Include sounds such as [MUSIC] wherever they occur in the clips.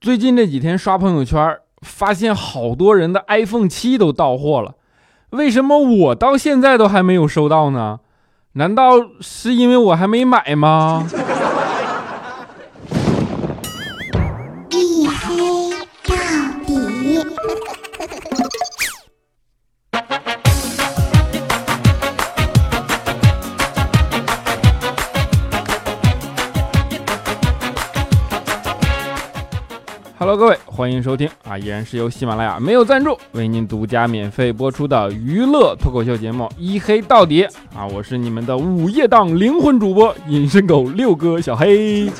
最近这几天刷朋友圈，发现好多人的 iPhone 七都到货了，为什么我到现在都还没有收到呢？难道是因为我还没买吗欢迎收听啊，依然是由喜马拉雅没有赞助为您独家免费播出的娱乐脱口秀节目《一黑到底》啊，我是你们的午夜档灵魂主播隐身狗六哥小黑。啊，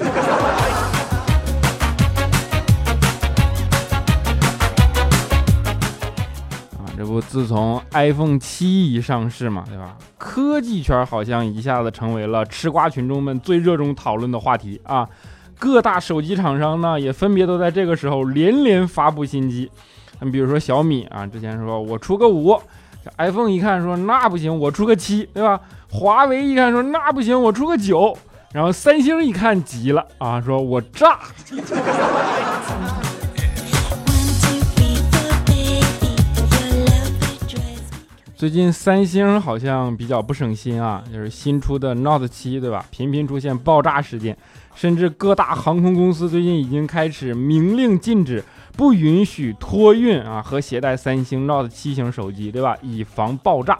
这不自从 iPhone 七一上市嘛，对吧？科技圈好像一下子成为了吃瓜群众们最热衷讨论的话题啊。各大手机厂商呢，也分别都在这个时候连连发布新机。你比如说小米啊，之前说我出个五，iPhone 一看说那不行，我出个七，对吧？华为一看说那不行，我出个九。然后三星一看急了啊，说我炸。[LAUGHS] 最近三星好像比较不省心啊，就是新出的 Note 七，对吧？频频出现爆炸事件。甚至各大航空公司最近已经开始明令禁止，不允许托运啊和携带三星 Note 七型手机，对吧？以防爆炸。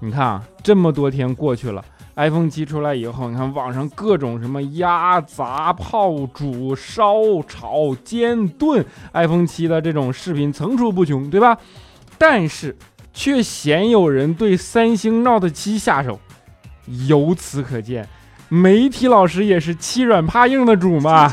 你看啊，这么多天过去了，iPhone 七出来以后，你看网上各种什么压、砸、泡、煮、烧、炒、煎、炖 iPhone 七的这种视频层出不穷，对吧？但是却鲜有人对三星 Note 七下手，由此可见。媒体老师也是欺软怕硬的主嘛。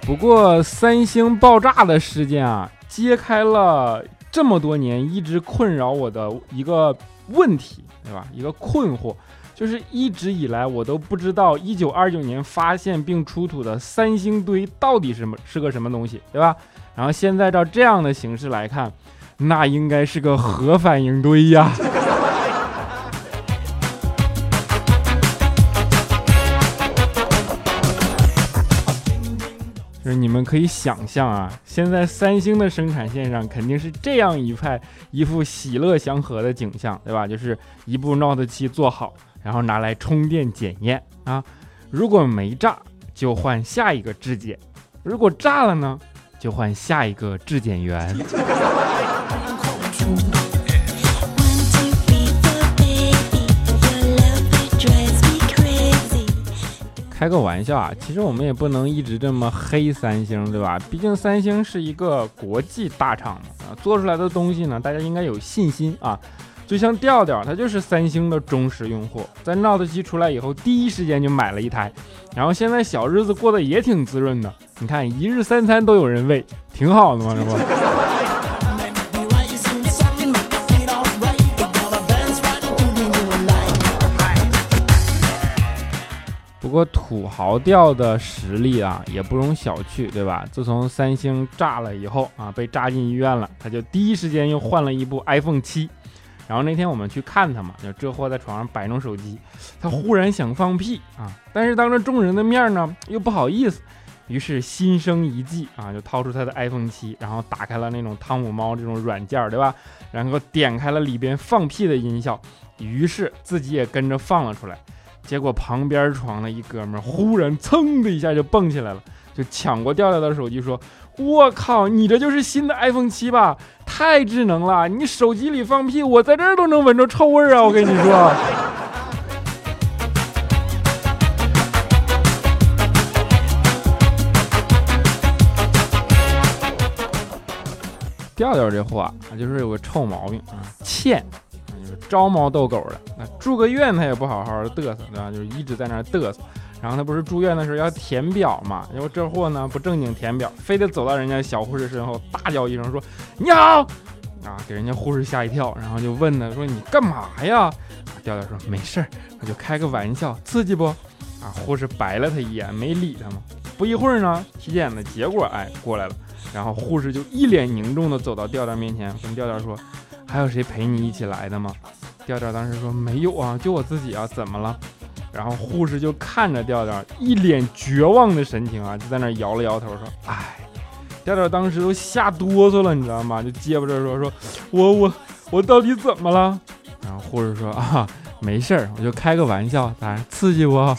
不过三星爆炸的事件啊，揭开了这么多年一直困扰我的一个问题，对吧？一个困惑，就是一直以来我都不知道一九二九年发现并出土的三星堆到底什么是个什么东西，对吧？然后现在照这样的形式来看。那应该是个核反应堆呀！就是你们可以想象啊，现在三星的生产线上肯定是这样一派一副喜乐祥和的景象，对吧？就是一部 Note 7做好，然后拿来充电检验啊，如果没炸就换下一个质检，如果炸了呢，就换下一个质检员。开个玩笑啊，其实我们也不能一直这么黑三星，对吧？毕竟三星是一个国际大厂嘛，啊，做出来的东西呢，大家应该有信心啊。就像调调，他就是三星的忠实用户，在 Note 7出来以后，第一时间就买了一台，然后现在小日子过得也挺滋润的。你看，一日三餐都有人喂，挺好的嘛，是不？不过土豪调的实力啊，也不容小觑，对吧？自从三星炸了以后啊，被炸进医院了，他就第一时间又换了一部 iPhone 七。然后那天我们去看他嘛，就这货在床上摆弄手机，他忽然想放屁啊，但是当着众人的面呢，又不好意思，于是心生一计啊，就掏出他的 iPhone 七，然后打开了那种汤姆猫这种软件，对吧？然后点开了里边放屁的音效，于是自己也跟着放了出来。结果旁边床的一哥们忽然噌的一下就蹦起来了，就抢过调调的手机说：“我靠，你这就是新的 iPhone 七吧？太智能了！你手机里放屁，我在这儿都能闻着臭味啊！我跟你说。”调调这货啊，就是有个臭毛病啊，欠。招猫逗狗的，那住个院他也不好好的嘚瑟，对吧？就是一直在那嘚瑟。然后他不是住院的时候要填表嘛，因为这货呢不正经填表，非得走到人家小护士身后大叫一声说：“你好！”啊，给人家护士吓一跳，然后就问他说：“你干嘛呀？”调调说：“没事儿，我就开个玩笑，刺激不？”啊，护士白了他一眼，没理他嘛。不一会儿呢，体检的结果哎过来了，然后护士就一脸凝重的走到调调面前，跟调调说：“还有谁陪你一起来的吗？”调调当时说没有啊，就我自己啊，怎么了？然后护士就看着调调，一脸绝望的神情啊，就在那摇了摇头说：“哎。”调调当时都吓哆嗦了，你知道吗？就结巴着说：“说我我我到底怎么了？”然后护士说：“啊，没事儿，我就开个玩笑，咋刺激不？[LAUGHS]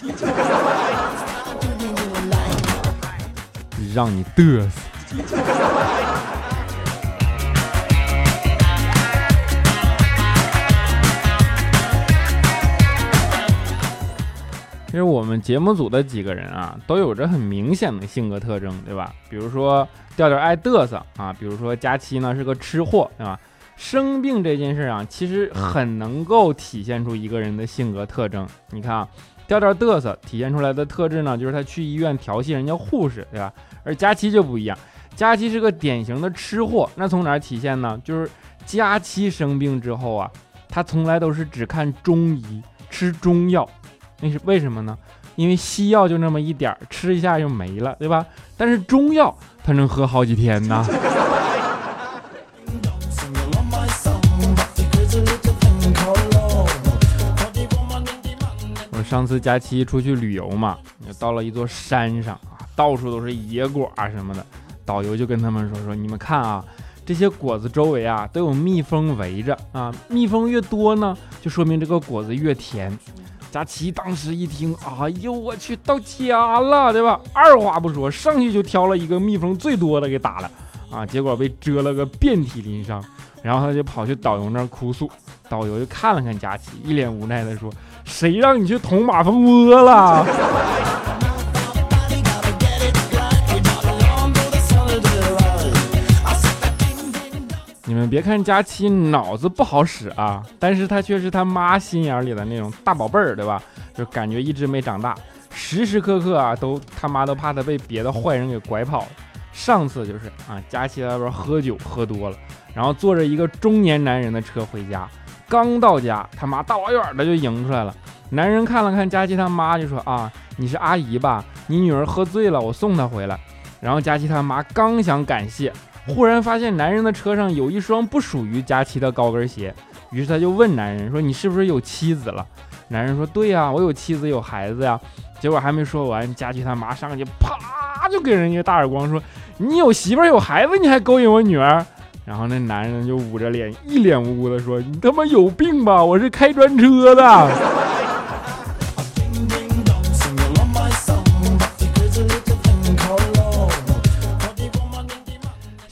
让你嘚瑟。”其实我们节目组的几个人啊，都有着很明显的性格特征，对吧？比如说调调爱嘚瑟啊，比如说佳期呢是个吃货，对吧？生病这件事啊，其实很能够体现出一个人的性格特征。你看啊，调调嘚瑟体现出来的特质呢，就是他去医院调戏人家护士，对吧？而佳期就不一样，佳期是个典型的吃货。那从哪儿体现呢？就是佳期生病之后啊，他从来都是只看中医，吃中药。那是为什么呢？因为西药就那么一点儿，吃一下就没了，对吧？但是中药它能喝好几天呢。[LAUGHS] 我上次假期出去旅游嘛，到了一座山上啊，到处都是野果啊什么的。导游就跟他们说说，你们看啊，这些果子周围啊都有蜜蜂围着啊，蜜蜂越多呢，就说明这个果子越甜。佳琪当时一听，哎呦我去，到家了，对吧？二话不说，上去就挑了一个蜜蜂最多的给打了，啊，结果被蛰了个遍体鳞伤。然后他就跑去导游那儿哭诉，导游就看了看佳琪，一脸无奈的说：“谁让你去捅马蜂窝了？”你们别看佳期脑子不好使啊，但是他却是他妈心眼里的那种大宝贝儿，对吧？就感觉一直没长大，时时刻刻啊都他妈都怕他被别的坏人给拐跑了。上次就是啊，佳期在外边喝酒喝多了，然后坐着一个中年男人的车回家，刚到家，他妈大老远的就迎出来了。男人看了看佳琪他妈，就说啊，你是阿姨吧？你女儿喝醉了，我送她回来。然后佳琪他妈刚想感谢。忽然发现男人的车上有一双不属于佳琪的高跟鞋，于是他就问男人说：“你是不是有妻子了？”男人说：“对呀，我有妻子有孩子呀。”结果还没说完，佳琪他妈上去啪就给人一个大耳光，说：“你有媳妇有孩子，你还勾引我女儿？”然后那男人就捂着脸，一脸无辜的说：“你他妈有病吧？我是开专车的。”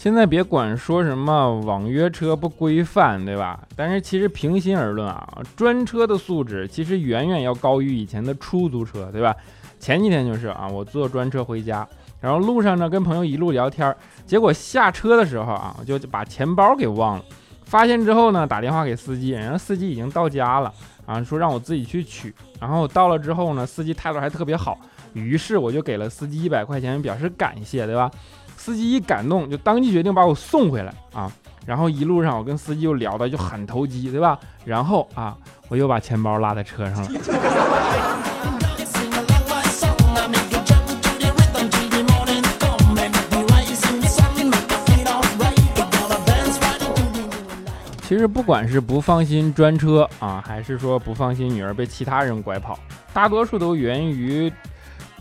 现在别管说什么网约车不规范，对吧？但是其实平心而论啊，专车的素质其实远远要高于以前的出租车，对吧？前几天就是啊，我坐专车回家，然后路上呢跟朋友一路聊天，结果下车的时候啊，我就把钱包给忘了。发现之后呢，打电话给司机，然后司机已经到家了啊，说让我自己去取。然后到了之后呢，司机态度还特别好，于是我就给了司机一百块钱表示感谢，对吧？司机一感动，就当即决定把我送回来啊！然后一路上我跟司机又聊的就很投机，对吧？然后啊，我又把钱包落在车上了。其实不管是不放心专车啊，还是说不放心女儿被其他人拐跑，大多数都源于。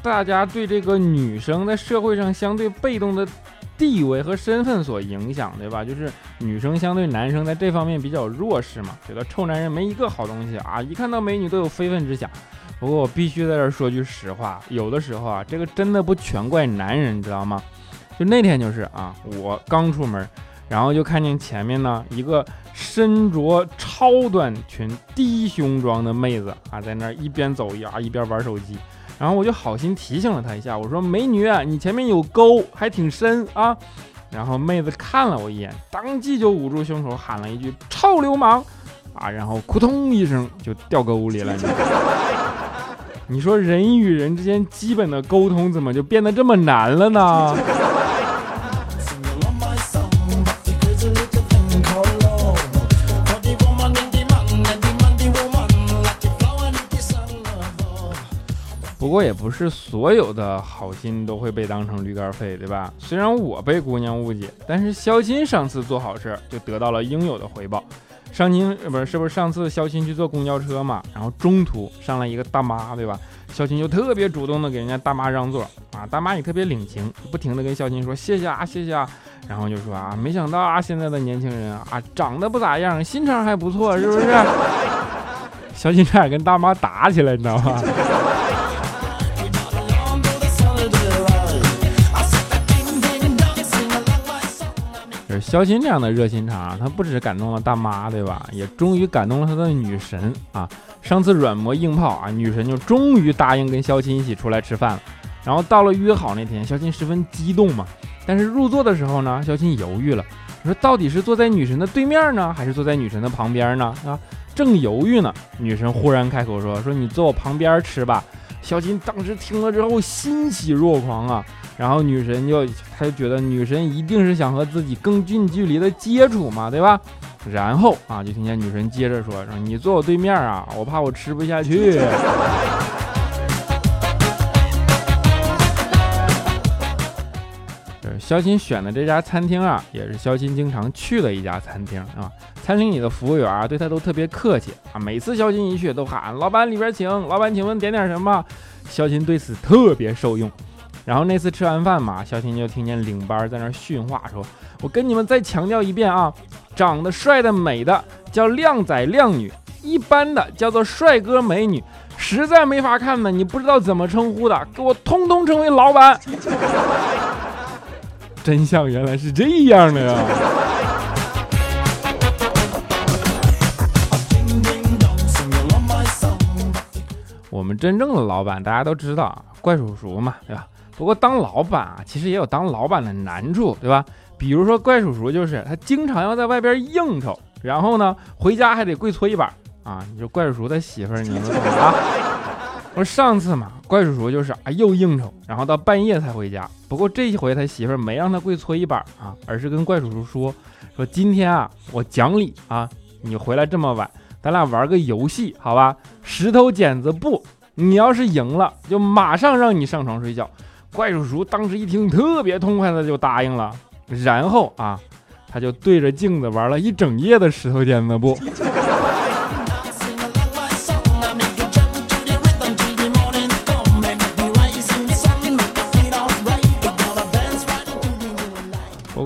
大家对这个女生在社会上相对被动的地位和身份所影响，对吧？就是女生相对男生在这方面比较弱势嘛，觉得臭男人没一个好东西啊，一看到美女都有非分之想。不过我必须在这说句实话，有的时候啊，这个真的不全怪男人，你知道吗？就那天就是啊，我刚出门，然后就看见前面呢一个身着超短裙、低胸装的妹子啊，在那一边走呀一边玩手机。然后我就好心提醒了她一下，我说：“美女，你前面有沟，还挺深啊。”然后妹子看了我一眼，当即就捂住胸口喊了一句：“臭流氓！”啊，然后扑通一声就掉沟里了。你说人与人之间基本的沟通怎么就变得这么难了呢？不过也不是所有的好心都会被当成驴肝肺，对吧？虽然我被姑娘误解，但是肖金上次做好事就得到了应有的回报。上金不是是不是上次肖金去坐公交车嘛？然后中途上来一个大妈，对吧？肖金就特别主动的给人家大妈让座啊，大妈也特别领情，不停的跟肖金说谢谢啊谢谢啊，然后就说啊，没想到啊现在的年轻人啊长得不咋样，心肠还不错，是不是？[LAUGHS] 肖金差点跟大妈打起来，你知道吗？肖钦这样的热心肠啊，他不只感动了大妈，对吧？也终于感动了他的女神啊！上次软磨硬泡啊，女神就终于答应跟肖钦一起出来吃饭了。然后到了约好那天，肖钦十分激动嘛。但是入座的时候呢，肖钦犹豫了，说到底是坐在女神的对面呢，还是坐在女神的旁边呢？啊，正犹豫呢，女神忽然开口说：“说你坐我旁边吃吧。”小金当时听了之后欣喜若狂啊。然后女神就，他就觉得女神一定是想和自己更近距离的接触嘛，对吧？然后啊，就听见女神接着说：“说你坐我对面啊，我怕我吃不下去。”肖钦选的这家餐厅啊，也是肖钦经常去的一家餐厅啊。餐厅里的服务员啊，对他都特别客气啊，每次肖钦一去都喊：“老板里边请，老板请问点点什么？”肖钦对此特别受用。然后那次吃完饭嘛，肖钦就听见领班在那训话，说：“我跟你们再强调一遍啊，长得帅的美的叫靓仔靓女，一般的叫做帅哥美女，实在没法看的，你不知道怎么称呼的，给我通通称为老板。”真相原来是这样的呀！我们真正的老板大家都知道啊，怪叔叔嘛，对吧？不过当老板啊，其实也有当老板的难处，对吧？比如说怪叔叔就是他经常要在外边应酬，然后呢回家还得跪搓衣板啊。你说怪叔叔他媳妇儿，你们懂啊？我说上次嘛，怪叔叔就是啊又应酬，然后到半夜才回家。不过这一回他媳妇儿没让他跪搓衣板啊，而是跟怪叔叔说说今天啊我讲理啊，你回来这么晚，咱俩玩个游戏好吧？石头剪子布，你要是赢了，就马上让你上床睡觉。怪叔叔当时一听，特别痛快的就答应了。然后啊，他就对着镜子玩了一整夜的石头剪子布。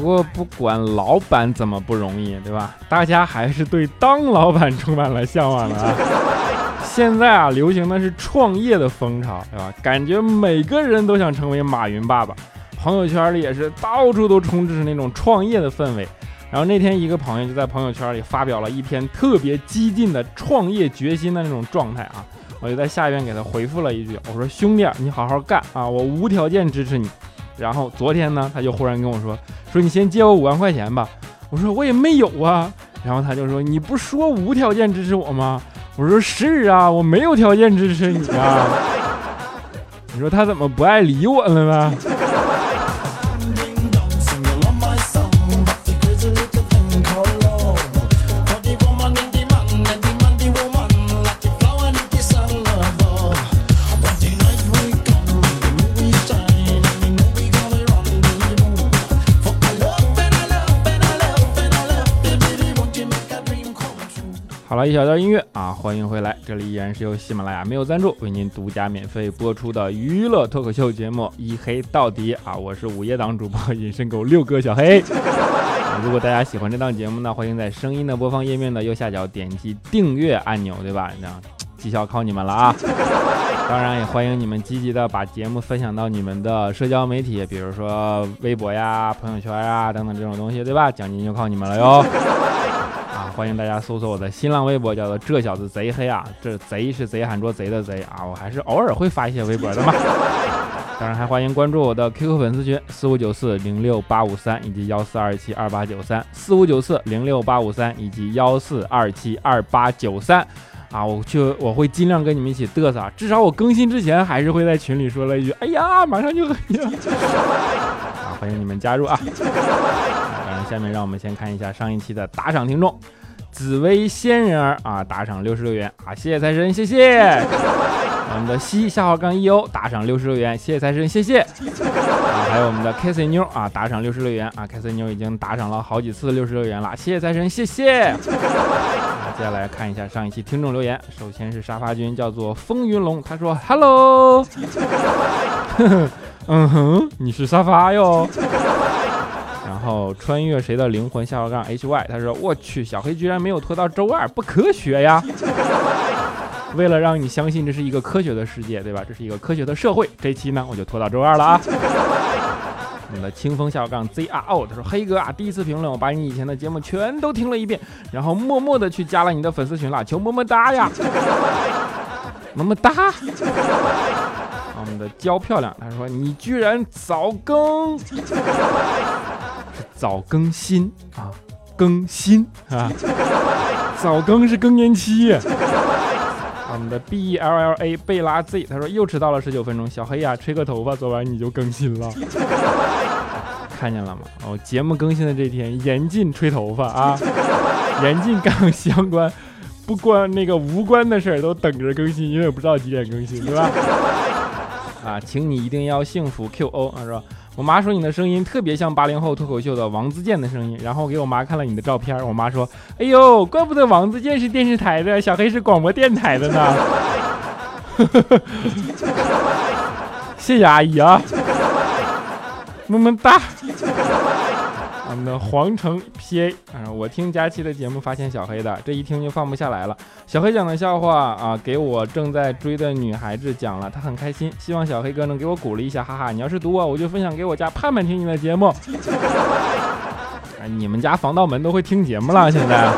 过不管老板怎么不容易，对吧？大家还是对当老板充满了向往的啊。[LAUGHS] 现在啊，流行的是创业的风潮，对吧？感觉每个人都想成为马云爸爸，朋友圈里也是到处都充斥着那种创业的氛围。然后那天一个朋友就在朋友圈里发表了一篇特别激进的创业决心的那种状态啊，我就在下边给他回复了一句，我说兄弟，你好好干啊，我无条件支持你。然后昨天呢，他就忽然跟我说，说你先借我五万块钱吧。我说我也没有啊。然后他就说，你不说无条件支持我吗？我说是啊，我没有条件支持你啊。[LAUGHS] 你说他怎么不爱理我了呢？一小段音乐啊，欢迎回来，这里依然是由喜马拉雅没有赞助为您独家免费播出的娱乐脱口秀节目《一黑到底》啊，我是午夜档主播隐身狗六哥小黑。[LAUGHS] 如果大家喜欢这档节目呢，欢迎在声音的播放页面的右下角点击订阅按钮，对吧？这样绩效靠你们了啊！当然也欢迎你们积极的把节目分享到你们的社交媒体，比如说微博呀、朋友圈啊等等这种东西，对吧？奖金就靠你们了哟。欢迎大家搜索我的新浪微博，叫做这小子贼黑啊！这贼是贼喊捉贼的贼啊！我还是偶尔会发一些微博的嘛。[LAUGHS] 当然还欢迎关注我的 QQ 粉丝群四五九四零六八五三以及幺四二七二八九三四五九四零六八五三以及幺四二七二八九三啊！我就我会尽量跟你们一起嘚瑟，至少我更新之前还是会在群里说了一句：“哎呀，马上就黑了。[LAUGHS] ”啊，欢迎你们加入啊！当然，下面让我们先看一下上一期的打赏听众。紫薇仙人儿啊，打赏六十六元啊，谢谢财神，谢谢。我们的西下号杠 EO 打赏六十六元，谢谢财神，谢谢。啊，还有我们的 K C 妞啊，打赏六十六元啊，K C 妞已经打赏了好几次六十六元了，谢谢财神，谢谢。啊接下来看一下上一期听众留言，首先是沙发君，叫做风云龙，他说 Hello，[LAUGHS] 嗯哼，你是沙发哟。然后穿越谁的灵魂下号杠 HY，他说我去，小黑居然没有拖到周二，不科学呀。[LAUGHS] 为了让你相信这是一个科学的世界，对吧？这是一个科学的社会。这期呢，我就拖到周二了啊。[LAUGHS] 我们的清风下杠 ZRO，他说：“黑哥啊，第一次评论，我把你以前的节目全都听了一遍，然后默默的去加了你的粉丝群了，求么么哒呀，[LAUGHS] 么么哒。”我们的娇漂亮，他说：“你居然早更，早更新啊，更新啊，[LAUGHS] 早更是更年期。”我们的 B E L L A 贝拉 Z，他说又迟到了十九分钟。小黑呀，吹个头发，昨晚你就更新了，[LAUGHS] 看见了吗？哦，节目更新的这天，严禁吹头发啊，[LAUGHS] 严禁干相关不关那个无关的事儿，都等着更新，因为不知道几点更新，对吧？啊，请你一定要幸福 Q O 啊，是吧？我妈说你的声音特别像八零后脱口秀的王自健的声音，然后给我妈看了你的照片，我妈说：“哎呦，怪不得王自健是电视台的，小黑是广播电台的呢。[LAUGHS] ”谢谢阿姨啊，[LAUGHS] [LAUGHS] 么么哒。我们的皇城 PA 啊，我听佳期的节目发现小黑的，这一听就放不下来了。小黑讲的笑话啊，给我正在追的女孩子讲了，她很开心，希望小黑哥能给我鼓励一下，哈哈。你要是读我，我就分享给我家盼盼听你的节目。啊，你们家防盗门都会听节目了，现在。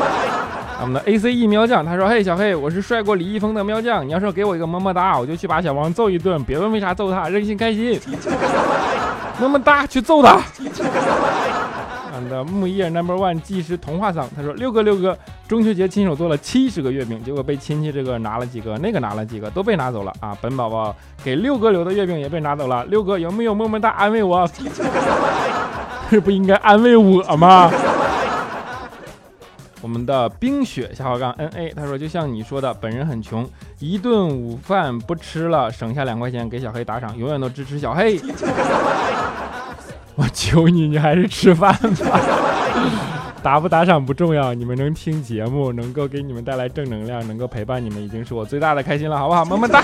我们的 ACE 喵酱他说：“嘿，小黑，我是帅过李易峰的喵酱，你要是给我一个么么哒，我就去把小王揍一顿，别问为啥揍他，任性开心。么么哒，去揍他。”俺的木叶 Number One 技师童话桑，他说六哥六哥，中秋节亲手做了七十个月饼，结果被亲戚这个拿了几个，那个拿了几个，都被拿走了啊！本宝宝给六哥留的月饼也被拿走了，六哥有没有么么哒安慰我？[LAUGHS] 这不应该安慰我吗？[LAUGHS] 我们的冰雪下号杠 N A，他说就像你说的，本人很穷，一顿午饭不吃了，省下两块钱给小黑打赏，永远都支持小黑。[LAUGHS] 我求你，你还是吃饭吧。[LAUGHS] 打不打赏不重要，你们能听节目，能够给你们带来正能量，能够陪伴你们，已经是我最大的开心了，好不好？么么哒，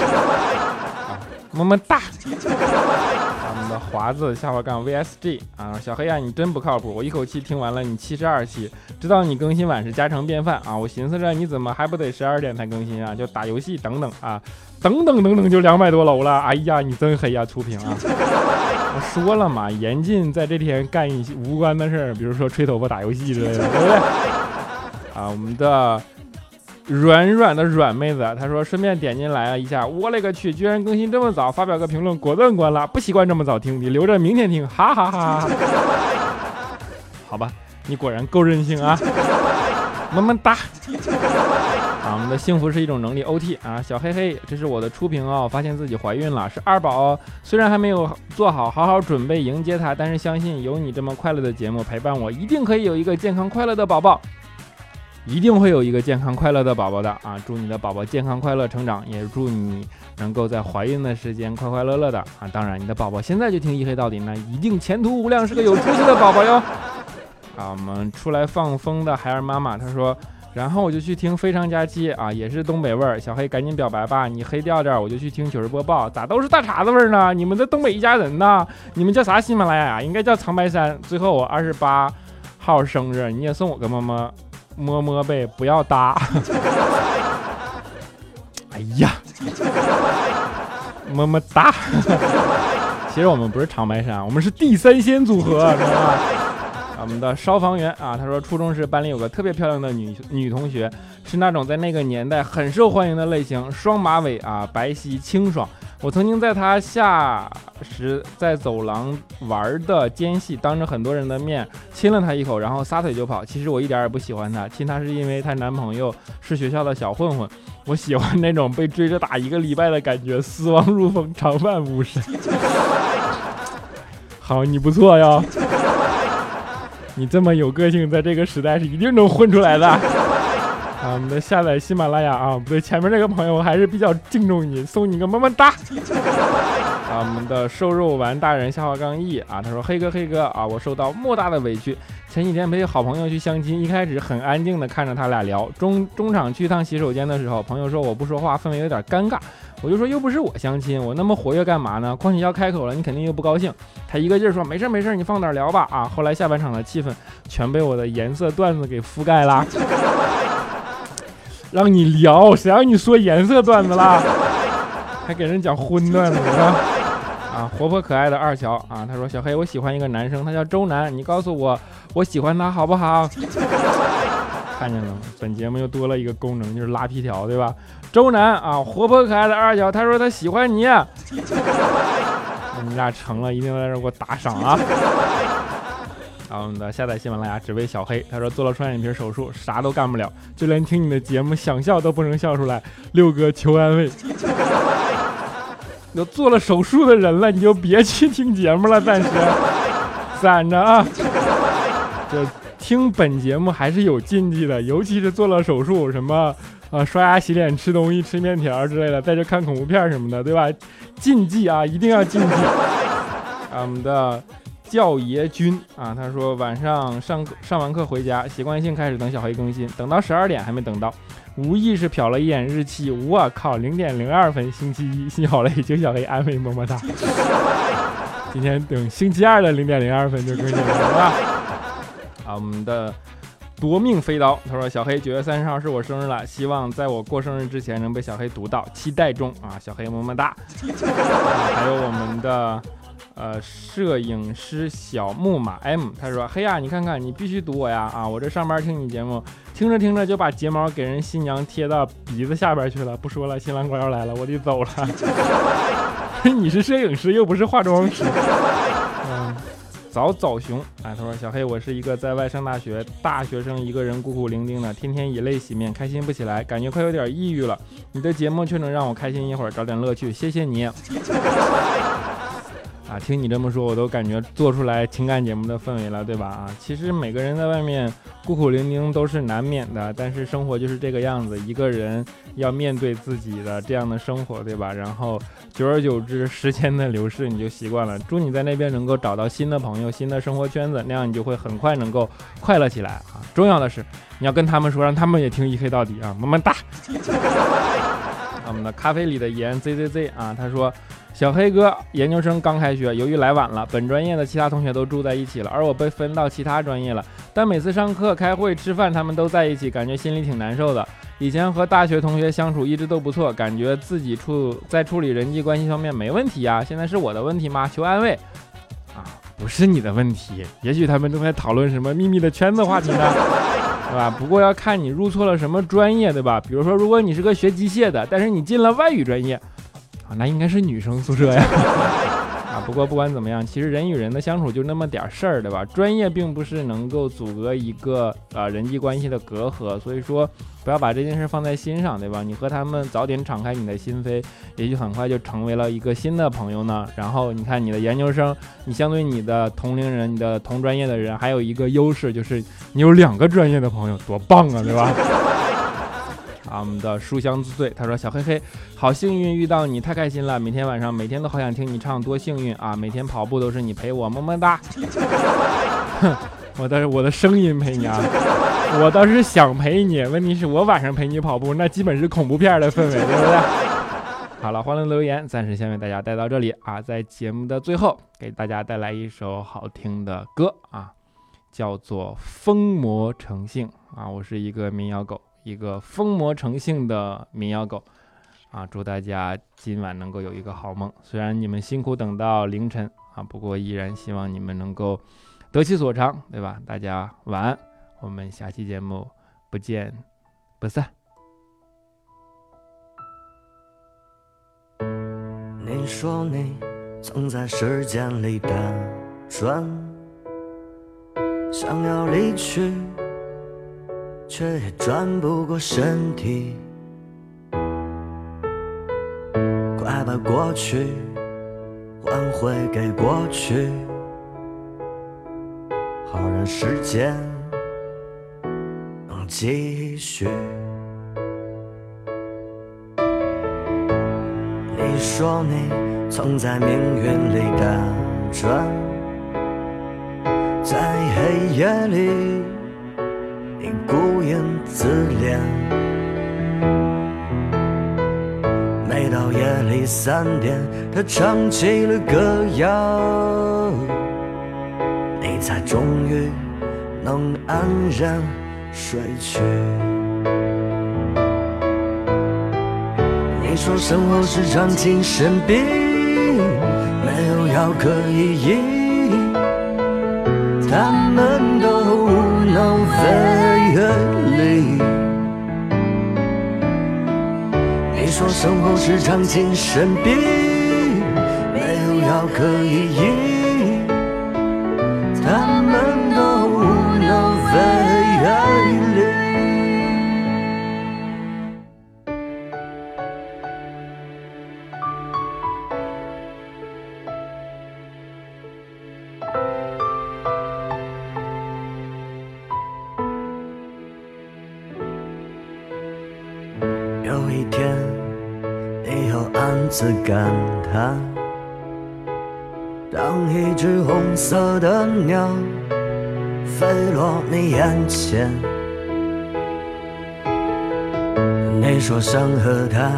[LAUGHS] 么么哒。我们的华子下滑杠 VSG 啊，小黑呀，你真不靠谱！我一口气听完了你七十二期，知道你更新晚是家常便饭啊。我寻思着你怎么还不得十二点才更新啊？就打游戏等等啊，等等等等就两百多楼了。哎呀，你真黑呀，出屏啊！我说了嘛，严禁在这天干一些无关的事儿，比如说吹头发、打游戏之类的，[LAUGHS] 对不对？啊，我们的软软的软妹子，她说顺便点进来了一下，我勒个去，居然更新这么早，发表个评论，果断关了，不习惯这么早听，你留着明天听，哈哈哈哈。[LAUGHS] 好吧，你果然够任性啊，么么哒。啊，我们的幸福是一种能力。O T 啊，小黑黑，这是我的初评啊，发现自己怀孕了，是二宝。虽然还没有做好好好准备迎接他，但是相信有你这么快乐的节目陪伴我，一定可以有一个健康快乐的宝宝，一定会有一个健康快乐的宝宝的啊！祝你的宝宝健康快乐成长，也祝你能够在怀孕的时间快快乐乐的啊！当然，你的宝宝现在就听一黑到底，那一定前途无量，是个有出息的宝宝哟。啊，我们出来放风的孩儿妈妈，她说。然后我就去听非常假期啊，也是东北味儿。小黑赶紧表白吧，你黑调调，我就去听糗事播报。咋都是大碴子味儿呢？你们的东北一家人呢？你们叫啥喜马拉雅？应该叫长白山。最后我二十八号生日，你也送我个么么么么呗，不要搭。哎呀，么么哒。其实我们不是长白山，我们是地三鲜组合，知道吗？我们的消防员啊，他说初中时班里有个特别漂亮的女女同学，是那种在那个年代很受欢迎的类型，双马尾啊，白皙清爽。我曾经在她下时在走廊玩的间隙，当着很多人的面亲了她一口，然后撒腿就跑。其实我一点也不喜欢她，亲她是因为她男朋友是学校的小混混。我喜欢那种被追着打一个礼拜的感觉，死亡如风，长伴无声。[LAUGHS] 好，你不错呀。你这么有个性，在这个时代是一定能混出来的。[LAUGHS] 啊，我们的下载喜马拉雅啊，不对，前面这个朋友我还是比较敬重你，送你个么么哒。啊，我们的瘦肉丸大人下划杠 E 啊，他说黑哥黑哥啊，我受到莫大的委屈。前几天陪好朋友去相亲，一开始很安静的看着他俩聊，中中场去趟洗手间的时候，朋友说我不说话，氛围有点尴尬。我就说又不是我相亲，我那么活跃干嘛呢？况且要开口了，你肯定又不高兴。他一个劲儿说没事没事，你放胆聊吧啊。后来下半场的气氛全被我的颜色段子给覆盖了。[LAUGHS] 让你聊，谁让你说颜色段子了？还给人讲荤段子呢？活泼可爱的二乔啊，他说小黑，我喜欢一个男生，他叫周南，你告诉我，我喜欢他好不好？[LAUGHS] 看见了吗？本节目又多了一个功能，就是拉皮条，对吧？周南啊，活泼可爱的二乔，他说他喜欢你，[LAUGHS] 你俩成了，一定在这给我打赏啊！[LAUGHS] 啊，我们的下载喜马拉雅只为小黑，他说做了双眼皮手术，啥都干不了，就连听你的节目想笑都不能笑出来。六哥求安慰。都做了手术的人了，你就别去听节目了，暂时 [LAUGHS] 攒着啊。就听本节目还是有禁忌的，尤其是做了手术，什么啊刷牙、洗脸、吃东西、吃面条之类的，在这看恐怖片什么的，对吧？禁忌啊，一定要禁忌。[LAUGHS] 我们的教爷君啊，他说晚上上上完课回家，习惯性开始等小黑更新，等到十二点还没等到。无意识瞟了一眼日期，我靠，零点零二分，星期一，[LAUGHS] 心好累，请小黑安慰，么么哒。[LAUGHS] 今天等星期二的零点零二分就更新了，啊，我们的夺命飞刀，他说小黑九月三十号是我生日了，希望在我过生日之前能被小黑读到，期待中啊，小黑么么哒。还有我们的。呃，摄影师小木马 M，他说：“嘿呀，你看看，你必须读我呀！啊，我这上班听你节目，听着听着就把睫毛给人新娘贴到鼻子下边去了。不说了，新郎官要来了，我得走了。[LAUGHS] 你是摄影师，又不是化妆师。嗯，早早熊，哎，他说小黑，我是一个在外上大学大学生，一个人孤苦伶仃的，天天以泪洗面，开心不起来，感觉快有点抑郁了。你的节目却能让我开心一会儿，找点乐趣，谢谢你。”啊，听你这么说，我都感觉做出来情感节目的氛围了，对吧？啊，其实每个人在外面孤苦伶仃都是难免的，但是生活就是这个样子，一个人要面对自己的这样的生活，对吧？然后久而久之，时间的流逝你就习惯了。祝你在那边能够找到新的朋友、新的生活圈子，那样你就会很快能够快乐起来啊！重要的是你要跟他们说，让他们也听一黑到底啊！么么哒。我们的咖啡里的盐 zzz 啊，他说。小黑哥，研究生刚开学，由于来晚了，本专业的其他同学都住在一起了，而我被分到其他专业了。但每次上课、开会、吃饭，他们都在一起，感觉心里挺难受的。以前和大学同学相处一直都不错，感觉自己处在处理人际关系方面没问题啊。现在是我的问题吗？求安慰啊！不是你的问题，也许他们正在讨论什么秘密的圈子话题呢，对吧？不过要看你入错了什么专业，对吧？比如说，如果你是个学机械的，但是你进了外语专业。啊那应该是女生宿舍呀，不过不管怎么样，其实人与人的相处就那么点事儿，对吧？专业并不是能够阻隔一个呃人际关系的隔阂，所以说不要把这件事放在心上，对吧？你和他们早点敞开你的心扉，也许很快就成为了一个新的朋友呢。然后你看你的研究生，你相对你的同龄人、你的同专业的人，还有一个优势就是你有两个专业的朋友，多棒啊，对吧？啊，我们的书香自醉，他说小黑黑，好幸运遇到你，太开心了。每天晚上，每天都好想听你唱，多幸运啊！每天跑步都是你陪我，么么哒。哼，[LAUGHS] 我的我的声音陪你啊，我倒是想陪你。问题是我晚上陪你跑步，那基本是恐怖片的氛围，对不对？好了，欢乐留言暂时先为大家带到这里啊，在节目的最后给大家带来一首好听的歌啊，叫做《疯魔成性》啊，我是一个民谣狗。一个疯魔成性的民谣狗啊！祝大家今晚能够有一个好梦。虽然你们辛苦等到凌晨啊，不过依然希望你们能够得其所长，对吧？大家晚安，我们下期节目不见不散。你说你曾在时间里打转，想要离去。却也转不过身体快把过去还回给过去好让时间能继续。你说你曾在命运里打转在黑夜里孤影自怜。每到夜里三点，他唱起了歌谣，你才终于能安然睡去。你说生活是场精神病，没有药可以医，他们都无能为。你说生活是场精神病，没有药可以医，有一天，你又暗自感叹，当一只红色的鸟飞落你眼前，你说想和它，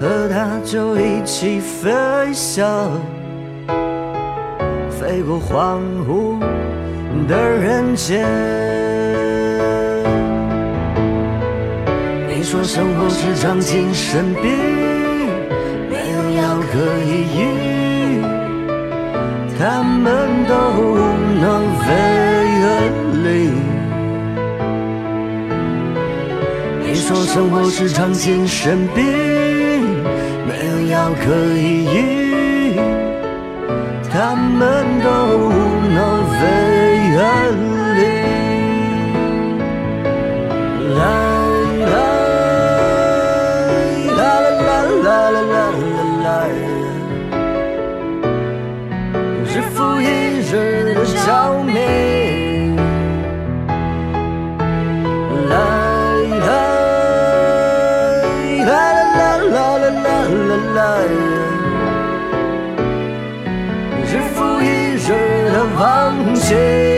和它就一起飞翔，飞过荒芜的人间。说生活是场精神病，没有药可以医，他们都无能为力。你说生活是场精神病，没有药可以医，他们都 take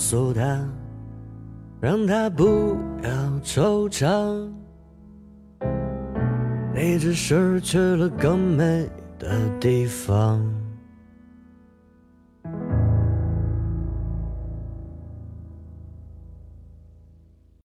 告诉他，让他不要惆怅，你只是去了更美的地方。